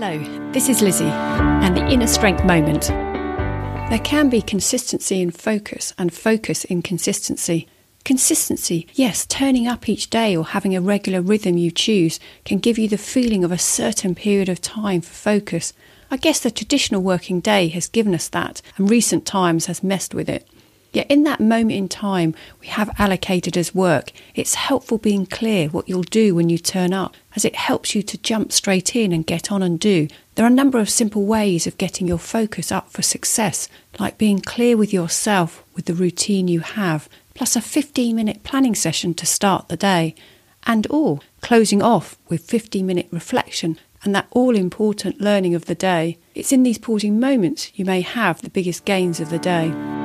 Hello, this is Lizzie and the Inner Strength Moment. There can be consistency in focus and focus in consistency. Consistency, yes, turning up each day or having a regular rhythm you choose can give you the feeling of a certain period of time for focus. I guess the traditional working day has given us that, and recent times has messed with it. Yet in that moment in time we have allocated as work, it's helpful being clear what you'll do when you turn up, as it helps you to jump straight in and get on and do. There are a number of simple ways of getting your focus up for success, like being clear with yourself with the routine you have, plus a 15 minute planning session to start the day, and or closing off with 15 minute reflection and that all important learning of the day. It's in these pausing moments you may have the biggest gains of the day.